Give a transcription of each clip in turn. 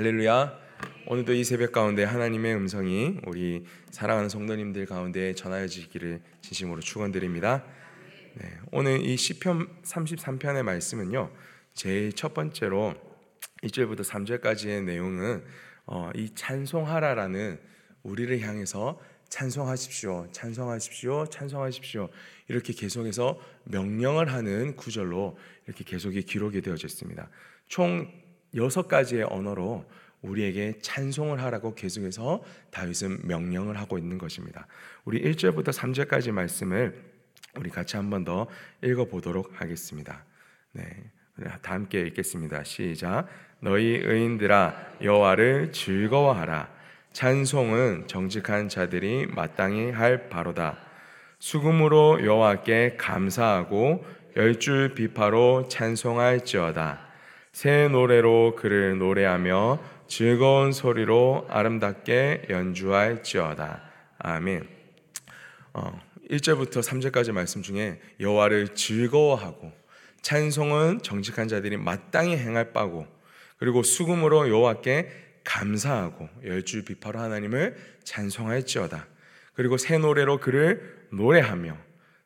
할렐루야. 오늘도 이 새벽 가운데 하나님의 음성이 우리 사랑하는 성도님들 가운데 전하여지기를 진심으로 축원드립니다. 네, 오늘 이 시편 33편의 말씀은요. 제일 첫 번째로 1절부터 3절까지의 내용은 어, 이 찬송하라라는 우리를 향해서 찬송하십시오, 찬송하십시오, 찬송하십시오 이렇게 계속해서 명령을 하는 구절로 이렇게 계속이 기록이 되어져 있습니다. 총 여섯 가지의 언어로 우리에게 찬송을 하라고 계속해서 다윗은 명령을 하고 있는 것입니다. 우리 1절부터 3절까지 말씀을 우리 같이 한 번 더 읽어 보도록 하겠습니다. 네. 다 함께 읽겠습니다. 시작. 너희 의인들아 여호와를 즐거워하라. 찬송은 정직한 자들이 마땅히 할 바로다. 수금으로 여호와께 감사하고 열줄 비파로 찬송할지어다. 새 노래로 그를 노래하며 즐거운 소리로 아름답게 연주할지어다. 아멘. 어, 1절부터 3절까지 말씀 중에 여호와를 즐거워하고 찬송은 정직한 자들이 마땅히 행할 바고 그리고 수금으로 여호와께 감사하고 열줄 비파로 하나님을 찬송할지어다. 그리고 새 노래로 그를 노래하며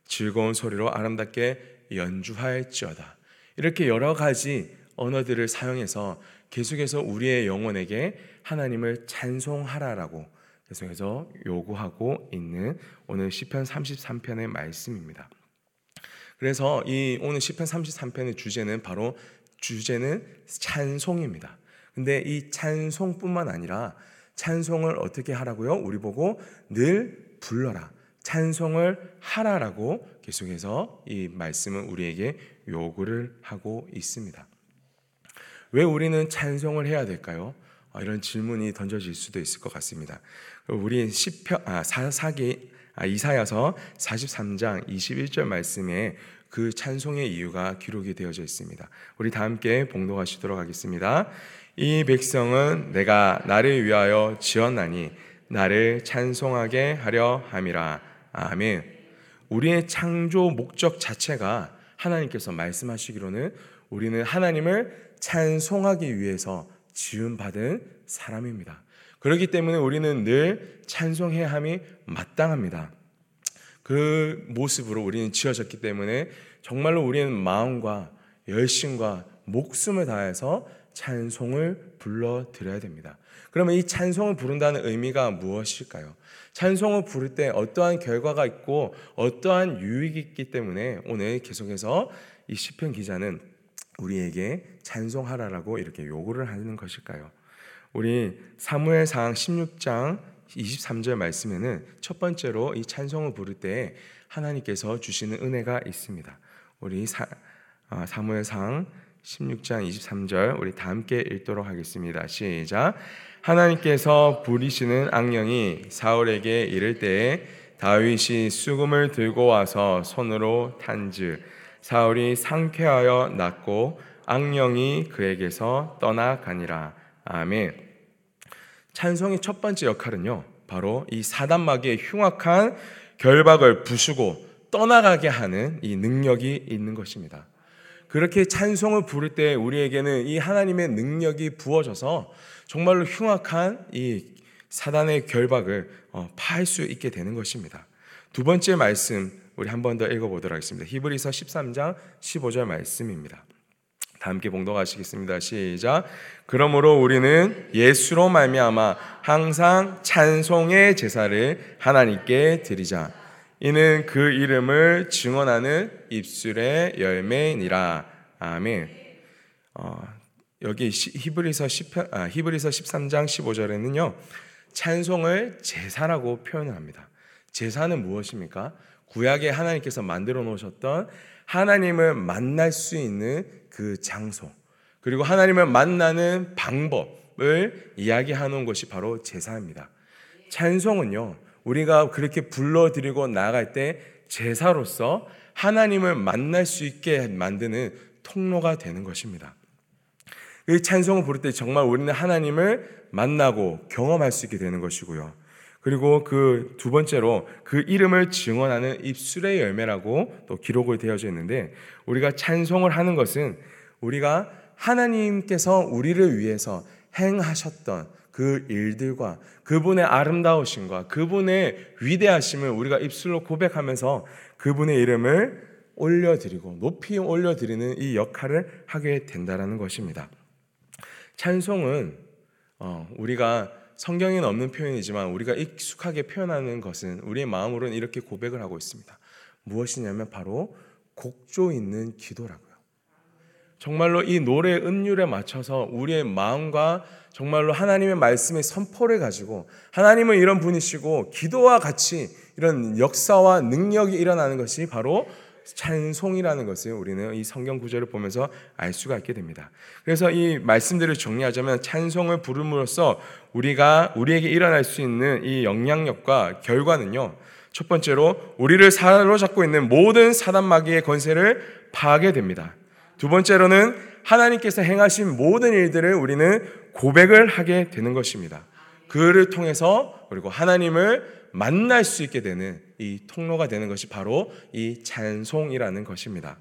즐거운 소리로 아름답게 연주할지어다. 이렇게 여러 가지 언어들을 사용해서 계속해서 우리의 영혼에게 하나님을 찬송하라라고 계속해서 요구하고 있는 오늘 시편 33편의 말씀입니다. 그래서 이 오늘 시편 33편의 주제는 바로 주제는 찬송입니다. 근데 이 찬송뿐만 아니라 찬송을 어떻게 하라고요? 우리 보고 늘 불러라. 찬송을 하라라고 계속해서 이 말씀은 우리에게 요구를 하고 있습니다. 왜 우리는 찬송을 해야 될까요? 아, 이런 질문이 던져질 수도 있을 것 같습니다. 우리 시편 아, 사기 아, 이사야서 43장 21절 말씀에 그 찬송의 이유가 기록이 되어져 있습니다. 우리 다 함께 봉독하시도록 하겠습니다. 이 백성은 내가 나를 위하여 지었나니 나를 찬송하게 하려 함이라. 아멘. 우리의 창조 목적 자체가 하나님께서 말씀하시기로는 우리는 하나님을 찬송하기 위해서 지음받은 사람입니다. 그렇기 때문에 우리는 늘 찬송해야 함이 마땅합니다. 그 모습으로 우리는 지어졌기 때문에 정말로 우리는 마음과 열심과 목숨을 다해서 찬송을 불러 드려야 됩니다. 그러면 이 찬송을 부른다는 의미가 무엇일까요? 찬송을 부를 때 어떠한 결과가 있고 어떠한 유익이 있기 때문에 오늘 계속해서 이 시편 기자는 우리에게 찬송하라라고 이렇게 요구를 하는 것일까요? 우리 사무엘상 16장 23절 말씀에는 첫 번째로 이 찬송을 부를 때 하나님께서 주시는 은혜가 있습니다. 우리 사, 아, 사무엘상 16장 23절 우리 다 함께 읽도록 하겠습니다. 시작. 하나님께서 부리시는 악령이 사울에게 이를 때에 다윗이 수금을 들고 와서 손으로 탄즉 사울이 상쾌하여 낫고 악령이 그에게서 떠나가니라. 아멘. 찬송의 첫 번째 역할은요. 바로 이 사단마귀의 흉악한 결박을 부수고 떠나가게 하는 이 능력이 있는 것입니다. 그렇게 찬송을 부를 때 우리에게는 이 하나님의 능력이 부어져서 정말로 흉악한 이 사단의 결박을 어, 파할 수 있게 되는 것입니다. 두 번째 말씀 우리 한 번 더 읽어보도록 하겠습니다. 히브리서 13장 15절 말씀입니다. 다 함께 봉독하시겠습니다. 시작. 그러므로 우리는 예수로 말미암아 항상 찬송의 제사를 하나님께 드리자. 이는 그 이름을 증언하는 입술의 열매니라. 아멘. 어, 여기 히브리서 10, 아, 히브리서 13장 15절에는요. 찬송을 제사라고 표현합니다. 제사는 무엇입니까? 구약에 하나님께서 만들어 놓으셨던 하나님을 만날 수 있는 그 장소, 그리고 하나님을 만나는 방법을 이야기하는 것이 바로 제사입니다. 찬송은요, 우리가 그렇게 불러드리고 나갈 때 제사로서 하나님을 만날 수 있게 만드는 통로가 되는 것입니다. 이 찬송을 부를 때 정말 우리는 하나님을 만나고 경험할 수 있게 되는 것이고요. 그리고 그 두 번째로 그 이름을 증언하는 입술의 열매라고 또 기록을 되어져 있는데 우리가 찬송을 하는 것은 우리가 하나님께서 우리를 위해서 행하셨던 그 일들과 그분의 아름다우심과 그분의 위대하심을 우리가 입술로 고백하면서 그분의 이름을 올려드리고 높이 올려드리는 이 역할을 하게 된다라는 것입니다. 찬송은 어, 우리가 성경에는 없는 표현이지만 우리가 익숙하게 표현하는 것은 우리의 마음으로는 이렇게 고백을 하고 있습니다. 무엇이냐면 바로 곡조 있는 기도라고요. 정말로 이 노래 음률에 맞춰서 우리의 마음과 정말로 하나님의 말씀의 선포를 가지고 하나님은 이런 분이시고 기도와 같이 이런 역사와 능력이 일어나는 것이 바로 찬송이라는 것을 우리는 이 성경 구절을 보면서 알 수가 있게 됩니다. 그래서 이 말씀들을 정리하자면 찬송을 부름으로써 우리가 우리에게 일어날 수 있는 이 영향력과 결과는요. 첫 번째로 우리를 사로잡고 있는 모든 사단 마귀의 권세를 파하게 됩니다. 두 번째로는 하나님께서 행하신 모든 일들을 우리는 고백을 하게 되는 것입니다. 그를 통해서 그리고 하나님을 만날 수 있게 되는 이 통로가 되는 것이 바로 이 찬송이라는 것입니다.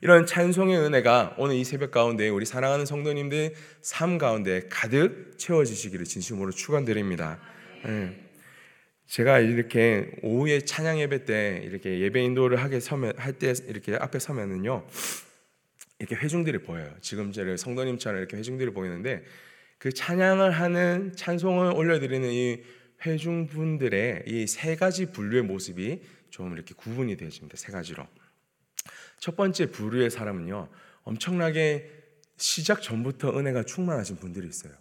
이런 찬송의 은혜가 오늘 이 새벽 가운데 우리 사랑하는 성도님들 삶 가운데 가득 채워지시기를 진심으로 축원드립니다. 네. 제가 이렇게 오후에 찬양 예배 때 이렇게 예배 인도를 하게 서면 할 때 이렇게 앞에 서면은요 이렇게 회중들이 보여요. 지금 제 성도님처럼 이렇게 회중들이 보이는데 그 찬양을 하는 찬송을 올려드리는 이 회중 분들의 이 세 가지 분류의 모습이 좀 이렇게 구분이 되어집니다. 세 가지로. 첫 번째 부류의 사람은요, 엄청나게 시작 전부터 은혜가 충만하신 분들이 있어요.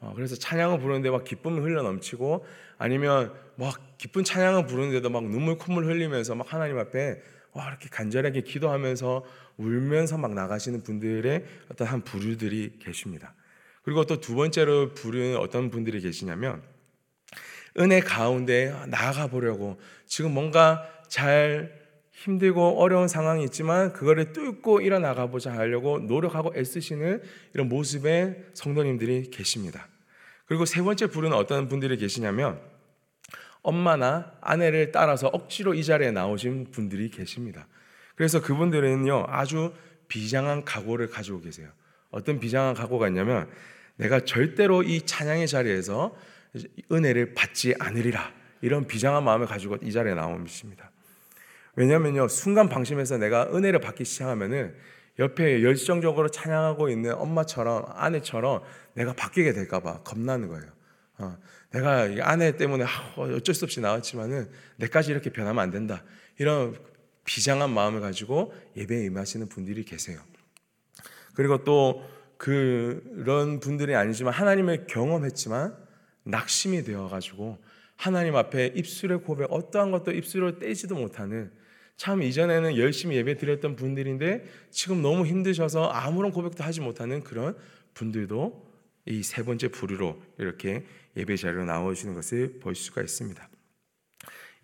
어, 그래서 찬양을 부르는데 막 기쁨이 흘러 넘치고 아니면 막 기쁜 찬양을 부르는데도 막 눈물 콧물 흘리면서 막 하나님 앞에 와 이렇게 간절하게 기도하면서 울면서 막 나가시는 분들의 어떤 한 부류들이 계십니다. 그리고 또 두 번째로 부르는 어떤 분들이 계시냐면 은혜 가운데 나아가 보려고 지금 뭔가 잘 힘들고 어려운 상황이 있지만 그거를 뚫고 일어나가 보자 하려고 노력하고 애쓰시는 이런 모습의 성도님들이 계십니다. 그리고 세 번째 부르는 어떤 분들이 계시냐면 엄마나 아내를 따라서 억지로 이 자리에 나오신 분들이 계십니다. 그래서 그분들은요 아주 비장한 각오를 가지고 계세요. 어떤 비장한 각오가 있냐면 내가 절대로 이 찬양의 자리에서 은혜를 받지 않으리라. 이런 비장한 마음을 가지고 이 자리에 나오십니다. 왜냐면요, 순간 방심해서 내가 은혜를 받기 시작하면은 옆에 열정적으로 찬양하고 있는 엄마처럼 아내처럼 내가 바뀌게 될까봐 겁나는 거예요. 어, 내가 아내 때문에 어쩔 수 없이 나왔지만은 내까지 이렇게 변하면 안 된다. 이런 비장한 마음을 가지고 예배에 임하시는 분들이 계세요. 그리고 또 그런 분들이 아니지만 하나님을 경험했지만 낙심이 되어 가지고 하나님 앞에 입술의 고백 어떠한 것도 입술을 떼지도 못하는 참 이전에는 열심히 예배 드렸던 분들인데 지금 너무 힘드셔서 아무런 고백도 하지 못하는 그런 분들도 이 세 번째 부류로 이렇게 예배 자리로 나오시는 것을 볼 수가 있습니다.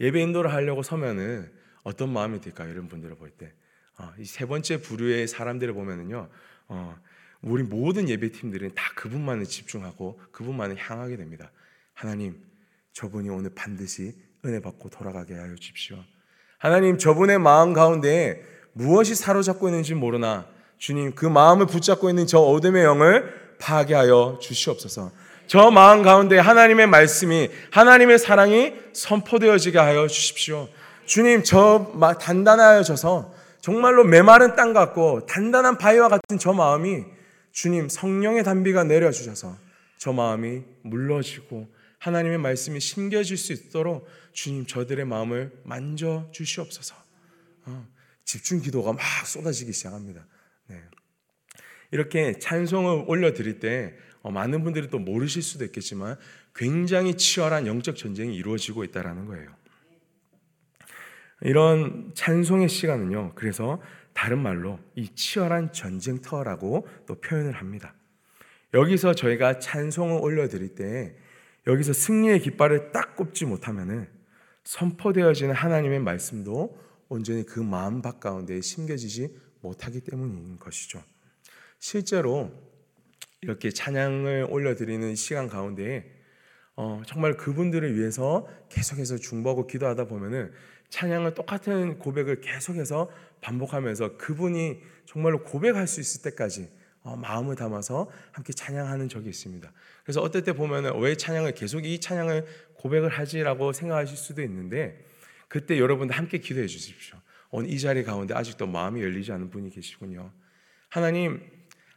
예배 인도를 하려고 서면은 어떤 마음이 들까요? 이런 분들을 볼 때. 어, 이세 번째 부류의 사람들을 보면은요, 어, 우리 모든 예배팀들은 다 그분만을 집중하고 그분만을 향하게 됩니다. 하나님, 저분이 오늘 반드시 은혜 받고 돌아가게 하여 주십시오. 하나님, 저분의 마음 가운데 무엇이 사로잡고 있는지 모르나 주님 그 마음을 붙잡고 있는 저 어둠의 영을 파괴하여 주시옵소서. 저 마음 가운데 하나님의 말씀이 하나님의 사랑이 선포되어지게 하여 주십시오. 주님 저 단단하여져서 정말로 메마른 땅 같고 단단한 바위와 같은 저 마음이 주님 성령의 단비가 내려주셔서 저 마음이 물러지고 하나님의 말씀이 심겨질 수 있도록 주님 저들의 마음을 만져 주시옵소서. 어, 집중 기도가 막 쏟아지기 시작합니다. 네. 이렇게 찬송을 올려드릴 때 어, 많은 분들이 또 모르실 수도 있겠지만 굉장히 치열한 영적 전쟁이 이루어지고 있다라는 거예요. 이런 찬송의 시간은요. 그래서 다른 말로 이 치열한 전쟁터라고 또 표현을 합니다. 여기서 저희가 찬송을 올려드릴 때 여기서 승리의 깃발을 딱 꼽지 못하면은 선포되어지는 하나님의 말씀도 온전히 그 마음 밖 가운데 심겨지지 못하기 때문인 것이죠. 실제로 이렇게 찬양을 올려드리는 시간 가운데 어, 정말 그분들을 위해서 계속해서 중보하고 기도하다 보면은 찬양을 똑같은 고백을 계속해서 반복하면서 그분이 정말로 고백할 수 있을 때까지 어, 마음을 담아서 함께 찬양하는 적이 있습니다. 그래서 어떨 때 보면은 왜 찬양을 계속 이 찬양을 고백을 하지라고 생각하실 수도 있는데 그때 여러분들 함께 기도해 주십시오. 오늘 이 자리 가운데 아직도 마음이 열리지 않은 분이 계시군요. 하나님,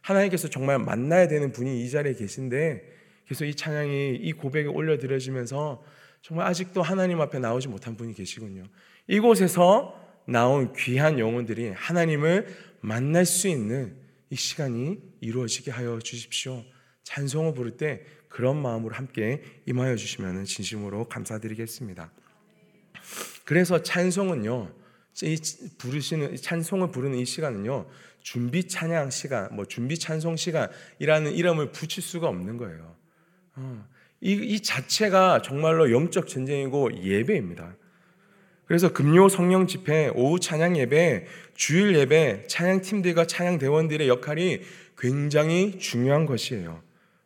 하나님께서 정말 만나야 되는 분이 이 자리에 계신데 계속 이 찬양이 이 고백이 올려드려지면서 정말 아직도 하나님 앞에 나오지 못한 분이 계시군요. 이곳에서 나온 귀한 영혼들이 하나님을 만날 수 있는 이 시간이 이루어지게 하여 주십시오. 찬송을 부를 때 그런 마음으로 함께 임하여 주시면 진심으로 감사드리겠습니다. 그래서 찬송은요, 이 부르시는 찬송을 부르는 이 시간은요, 준비 찬양 시간, 뭐 준비 찬송 시간이라는 이름을 붙일 수가 없는 거예요. 어, 이, 이 자체가 정말로 영적 전쟁이고 예배입니다. 그래서 금요 성령 집회, 오후 찬양 예배, 주일 예배, 찬양 팀들과 찬양 대원들의 역할이 굉장히 중요한 것이에요.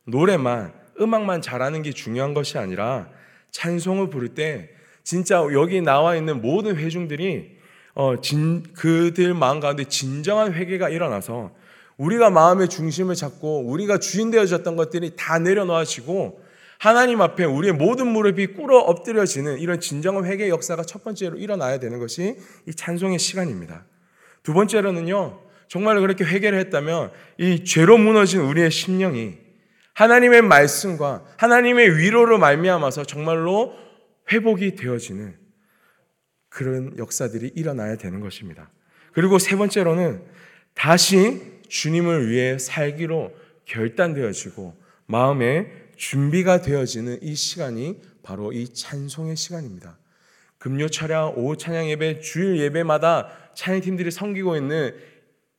노래만, 음악만 잘하는 게 중요한 것이 아니라 찬송을 부를 때 진짜 여기 나와 있는 모든 회중들이 어, 진, 그들 마음 가운데 진정한 회개가 일어나서 우리가 마음의 중심을 잡고 우리가 주인 되어졌던 것들이 다 내려놓아지고 하나님 앞에 우리의 모든 무릎이 꿇어 엎드려지는 이런 진정한 회개 역사가 첫 번째로 일어나야 되는 것이 이 찬송의 시간입니다. 두 번째로는요, 정말 그렇게 회개를 했다면 이 죄로 무너진 우리의 심령이 하나님의 말씀과 하나님의 위로로 말미암아서 정말로 회복이 되어지는 그런 역사들이 일어나야 되는 것입니다. 그리고 세 번째로는 다시 주님을 위해 살기로 결단되어지고 마음에 준비가 되어지는 이 시간이 바로 이 찬송의 시간입니다. 금요 철야, 오후 찬양 예배, 주일 예배마다 찬양팀들이 섬기고 있는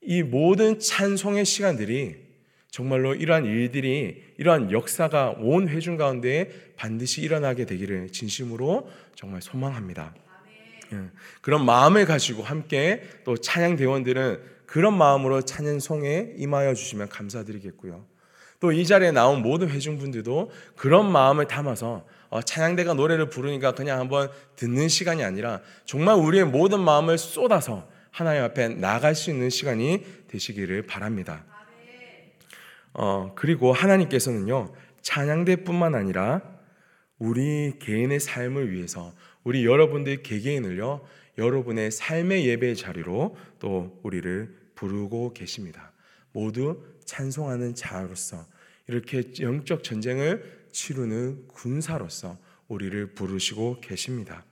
이 모든 찬송의 시간들이 정말로 이러한 일들이 이러한 역사가 온 회중 가운데 반드시 일어나게 되기를 진심으로 정말 소망합니다. 예, 그런 마음을 가지고 함께 또 찬양 대원들은 그런 마음으로 찬양송에 임하여 주시면 감사드리겠고요. 또 이 자리에 나온 모든 회중분들도 그런 마음을 담아서 어, 찬양대가 노래를 부르니까 그냥 한번 듣는 시간이 아니라 정말 우리의 모든 마음을 쏟아서 하나님 앞에 나갈 수 있는 시간이 되시기를 바랍니다. 어, 그리고 하나님께서는요, 찬양대뿐만 아니라 우리 개인의 삶을 위해서 우리 여러분들 개개인을요, 여러분의 삶의 예배 자리로 또 우리를 부르고 계십니다. 모두 찬송하는 자로서 이렇게 영적 전쟁을 치르는 군사로서 우리를 부르시고 계십니다.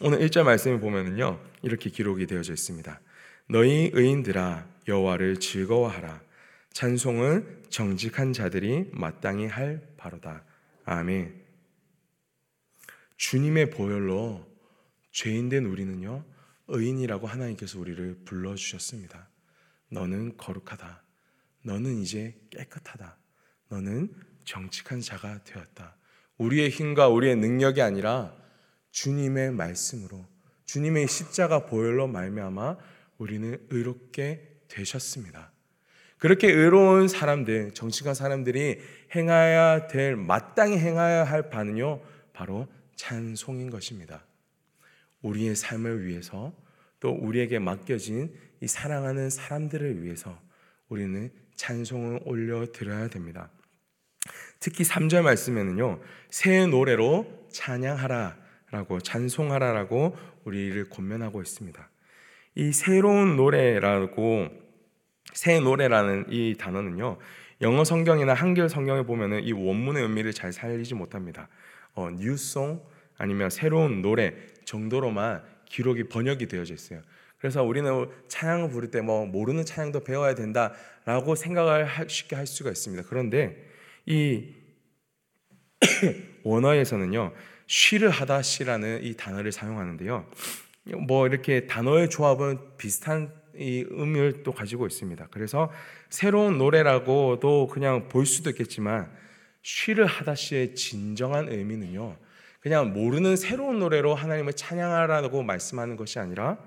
오늘 1절 말씀을 보면은요. 이렇게 기록이 되어져 있습니다. 너희 의인들아 여호와를 즐거워하라. 찬송은 정직한 자들이 마땅히 할 바로다. 아멘. 주님의 보혈로 죄인된 우리는요. 의인이라고 하나님께서 우리를 불러 주셨습니다. 너는 거룩하다. 너는 이제 깨끗하다. 너는 정직한 자가 되었다. 우리의 힘과 우리의 능력이 아니라 주님의 말씀으로 주님의 십자가 보혈로 말미암아 우리는 의롭게 되셨습니다. 그렇게 의로운 사람들, 정직한 사람들이 행해야 될 마땅히 행해야 할 바는요. 바로 찬송인 것입니다. 우리의 삶을 위해서 또 우리에게 맡겨진 이 사랑하는 사람들을 위해서 우리는 찬송을 올려 드려야 됩니다. 특히 3절 말씀에는요. 새 노래로 찬양하라라고 찬송하라라고 우리를 권면하고 있습니다. 이 새로운 노래라고 새 노래라는 이 단어는요. 영어 성경이나 한글 성경에 보면은 이 원문의 의미를 잘 살리지 못합니다. 어, 뉴송 아니면 새로운 노래 정도로만 기록이 번역이 되어져 있어요. 그래서 우리는 찬양을 부를 때 뭐 모르는 찬양도 배워야 된다라고 생각을 쉽게 할 수가 있습니다. 그런데 이 원어에서는요, 쉬를 하다 시라는 이 단어를 사용하는데요. 뭐 이렇게 단어의 조합은 비슷한 이 의미를 또 가지고 있습니다. 그래서 새로운 노래라고도 그냥 볼 수도 있겠지만 쉬를 하다 시의 진정한 의미는요. 그냥 모르는 새로운 노래로 하나님을 찬양하라고 말씀하는 것이 아니라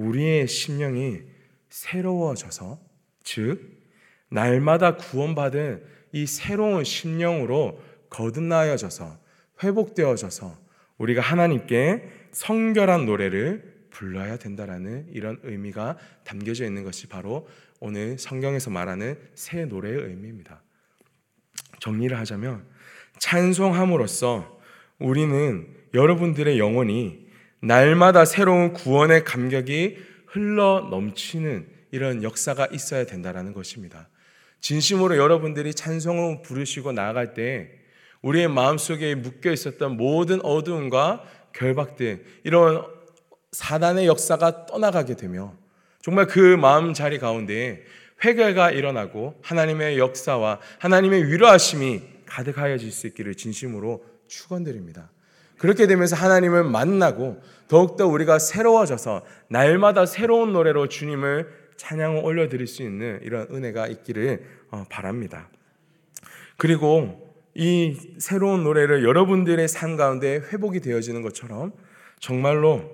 우리의 심령이 새로워져서 즉 날마다 구원받은 이 새로운 심령으로 거듭나여져서 회복되어져서 우리가 하나님께 성결한 노래를 불러야 된다라는 이런 의미가 담겨져 있는 것이 바로 오늘 성경에서 말하는 새 노래의 의미입니다. 정리를 하자면 찬송함으로써 우리는 여러분들의 영혼이 날마다 새로운 구원의 감격이 흘러 넘치는 이런 역사가 있어야 된다라는 것입니다. 진심으로 여러분들이 찬송을 부르시고 나아갈 때 우리의 마음속에 묶여 있었던 모든 어두움과 결박들 이런 사단의 역사가 떠나가게 되며 정말 그 마음 자리 가운데 회개가 일어나고 하나님의 역사와 하나님의 위로하심이 가득하여질 수 있기를 진심으로 축원드립니다. 그렇게 되면서 하나님을 만나고 더욱더 우리가 새로워져서 날마다 새로운 노래로 주님을 찬양을 올려드릴 수 있는 이런 은혜가 있기를 어, 바랍니다. 그리고 이 새로운 노래를 여러분들의 삶 가운데 회복이 되어지는 것처럼 정말로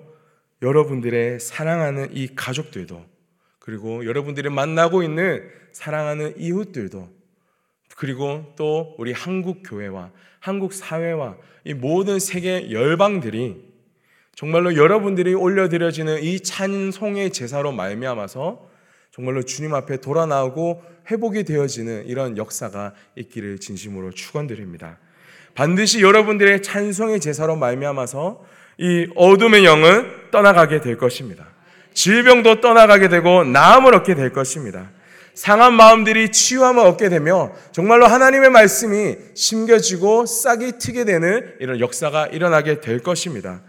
여러분들의 사랑하는 이 가족들도 그리고 여러분들이 만나고 있는 사랑하는 이웃들도 그리고 또 우리 한국 교회와 한국 사회와 이 모든 세계 열방들이 정말로 여러분들이 올려드려지는 이 찬송의 제사로 말미암아서 정말로 주님 앞에 돌아 나오고 회복이 되어지는 이런 역사가 있기를 진심으로 축원드립니다. 반드시 여러분들의 찬송의 제사로 말미암아서 이 어둠의 영은 떠나가게 될 것입니다. 질병도 떠나가게 되고 나음을 얻게 될 것입니다. 상한 마음들이 치유함을 얻게 되며 정말로 하나님의 말씀이 심겨지고 싹이 트게 되는 이런 역사가 일어나게 될 것입니다.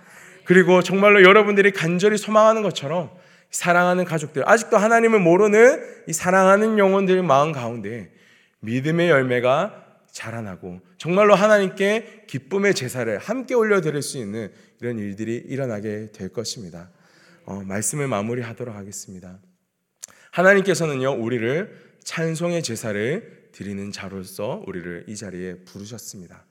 그리고 정말로 여러분들이 간절히 소망하는 것처럼 사랑하는 가족들, 아직도 하나님을 모르는 이 사랑하는 영혼들 마음 가운데 믿음의 열매가 자라나고 정말로 하나님께 기쁨의 제사를 함께 올려드릴 수 있는 이런 일들이 일어나게 될 것입니다. 어, 말씀을 마무리하도록 하겠습니다. 하나님께서는요 우리를 찬송의 제사를 드리는 자로서 우리를 이 자리에 부르셨습니다.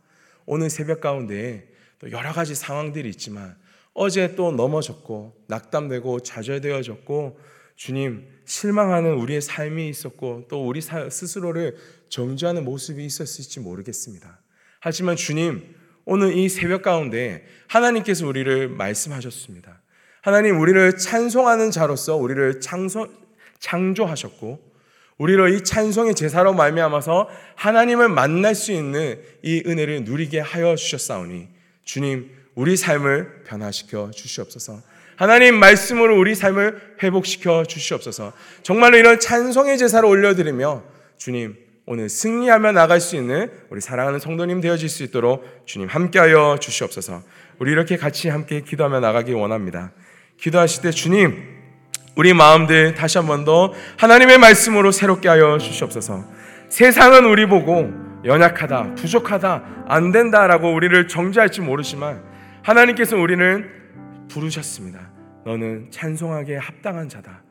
오늘 새벽 가운데 또 여러 가지 상황들이 있지만 어제 또 넘어졌고 낙담되고 좌절되어졌고 주님 실망하는 우리의 삶이 있었고 또 우리 스스로를 정죄하는 모습이 있었을지 모르겠습니다. 하지만 주님 오늘 이 새벽 가운데 하나님께서 우리를 말씀하셨습니다. 하나님 우리를 찬송하는 자로서 우리를 창소, 창조하셨고 우리를 이 찬송의 제사로 말미암아서 하나님을 만날 수 있는 이 은혜를 누리게 하여 주셨사오니 주님 우리 삶을 변화시켜 주시옵소서. 하나님 말씀으로 우리 삶을 회복시켜 주시옵소서. 정말로 이런 찬송의 제사를 올려드리며 주님 오늘 승리하며 나갈 수 있는 우리 사랑하는 성도님 되어질 수 있도록 주님 함께하여 주시옵소서. 우리 이렇게 같이 함께 기도하며 나가기 원합니다. 기도하실 때 주님 우리 마음들 다시 한 번 더 하나님의 말씀으로 새롭게 하여 주시옵소서. 세상은 우리 보고 연약하다, 부족하다, 안 된다라고 우리를 정죄할지 모르지만 하나님께서 우리는 부르셨습니다. 너는 찬송하기에 합당한 자다.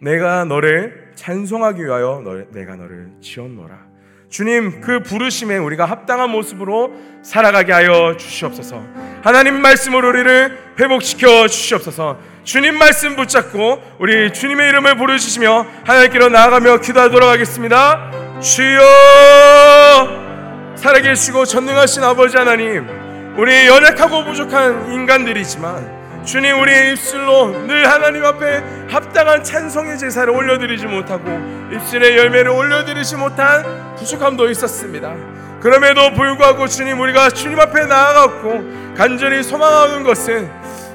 내가 너를 찬송하기 위하여 너, 내가 너를 지었노라. 주님 그 부르심에 우리가 합당한 모습으로 살아가게 하여 주시옵소서. 하나님 말씀으로 우리를 회복시켜 주시옵소서. 주님 말씀 붙잡고 우리 주님의 이름을 부르시며 하나님께로 나아가며 기도하도록 하겠습니다. 주여 살아계시고 전능하신 아버지 하나님 우리 연약하고 부족한 인간들이지만 주님 우리의 입술로 늘 하나님 앞에 합당한 찬송의 제사를 올려드리지 못하고 입술의 열매를 올려드리지 못한 부족함도 있었습니다. 그럼에도 불구하고 주님 우리가 주님 앞에 나아갔고 간절히 소망하는 것은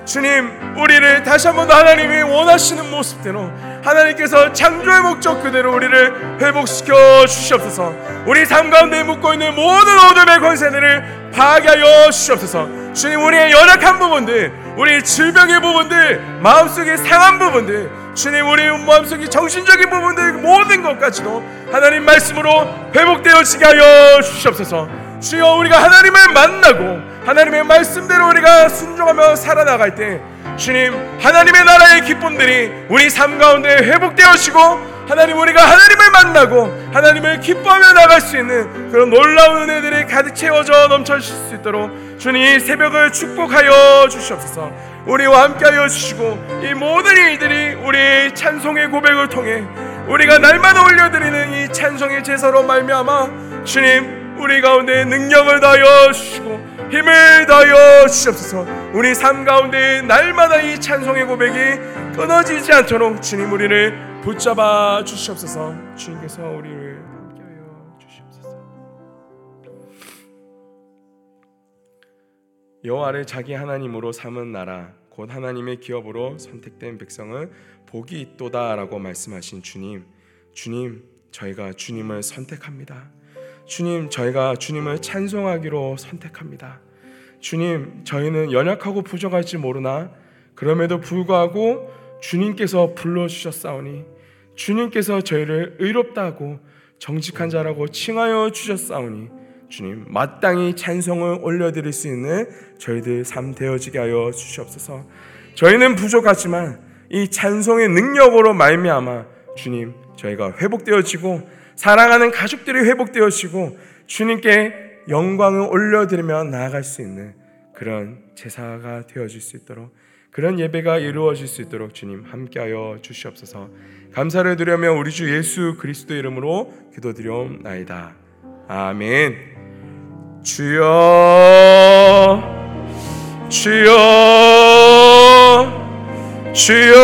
주님 우리를 다시 한번더 하나님이 원하시는 모습대로 하나님께서 창조의 목적 그대로 우리를 회복시켜 주시옵소서 우리 삶 가운데 묵고 있는 모든 어둠의 권세들을 파괴하여 주시옵소서 주님 우리의 연약한 부분들 우리 질병의 부분들 마음속의 상한 부분들 주님 우리 마음속의 정신적인 부분들 모든 것까지도 하나님 말씀으로 회복되어지게 하여 주시옵소서. 주여 우리가 하나님을 만나고 하나님의 말씀대로 우리가 순종하며 살아나갈 때 주님 하나님의 나라의 기쁨들이 우리 삶 가운데 회복되어지고 하나님 우리가 하나님을 만나고 하나님을 기뻐하며 나갈 수 있는 그런 놀라운 은혜들이 가득 채워져 넘쳐질 수 있도록 주님 이 새벽을 축복하여 주시옵소서. 우리와 함께하여 주시고 이 모든 일들이 우리 찬송의 고백을 통해 우리가 날마다 올려드리는 이 찬송의 제사로 말미암아 주님 우리 가운데 능력을 다하여 주시고 힘을 더하여 주시옵소서. 우리 삶 가운데 날마다 이 찬송의 고백이 끊어지지 않도록 주님 우리를 붙잡아 주시옵소서 주님께서 우리를 함께하여 주시옵소서 여호와를 자기 하나님으로 삼은 나라 곧 하나님의 기업으로 선택된 백성은 복이 있도다라고 말씀하신 주님 주님 저희가 주님을 선택합니다. 주님 저희가 주님을 찬송하기로 선택합니다. 주님 저희는 연약하고 부족할지 모르나 그럼에도 불구하고 주님께서 불러 주셨사오니 주님께서 저희를 의롭다고 정직한 자라고 칭하여 주셨사오니 주님 마땅히 찬송을 올려드릴 수 있는 저희들 삶 되어지게 하여 주시옵소서. 저희는 부족하지만 이 찬송의 능력으로 말미암아 주님 저희가 회복되어지고 사랑하는 가족들이 회복되어지고 주님께 영광을 올려드리며 나아갈 수 있는 그런 제사가 되어질 수 있도록 그런 예배가 이루어질 수 있도록 주님 함께하여 주시옵소서. 감사를 드려며 우리 주 예수 그리스도 이름으로 기도드리옵나이다. 아멘. 주여 주여 주여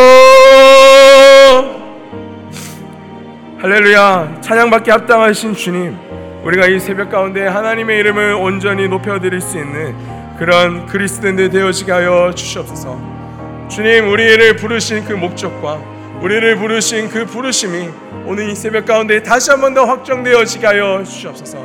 할렐루야 찬양받기 합당하신 주님 우리가 이 새벽 가운데 하나님의 이름을 온전히 높여드릴 수 있는 그런 그리스도인들 되어지게 하여 주시옵소서 주님 우리를 부르신 그 목적과 우리를 부르신 그 부르심이 오늘 이 새벽 가운데 다시 한 번 더 확정되어지게 하여 주시옵소서.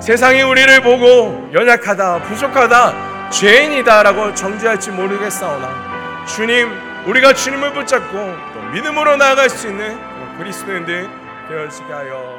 세상이 우리를 보고 연약하다 부족하다 죄인이다라고 정죄할지 모르겠사오나 주님 우리가 주님을 붙잡고 또 믿음으로 나아갈 수 있는 그리스도인들 되어지게 하여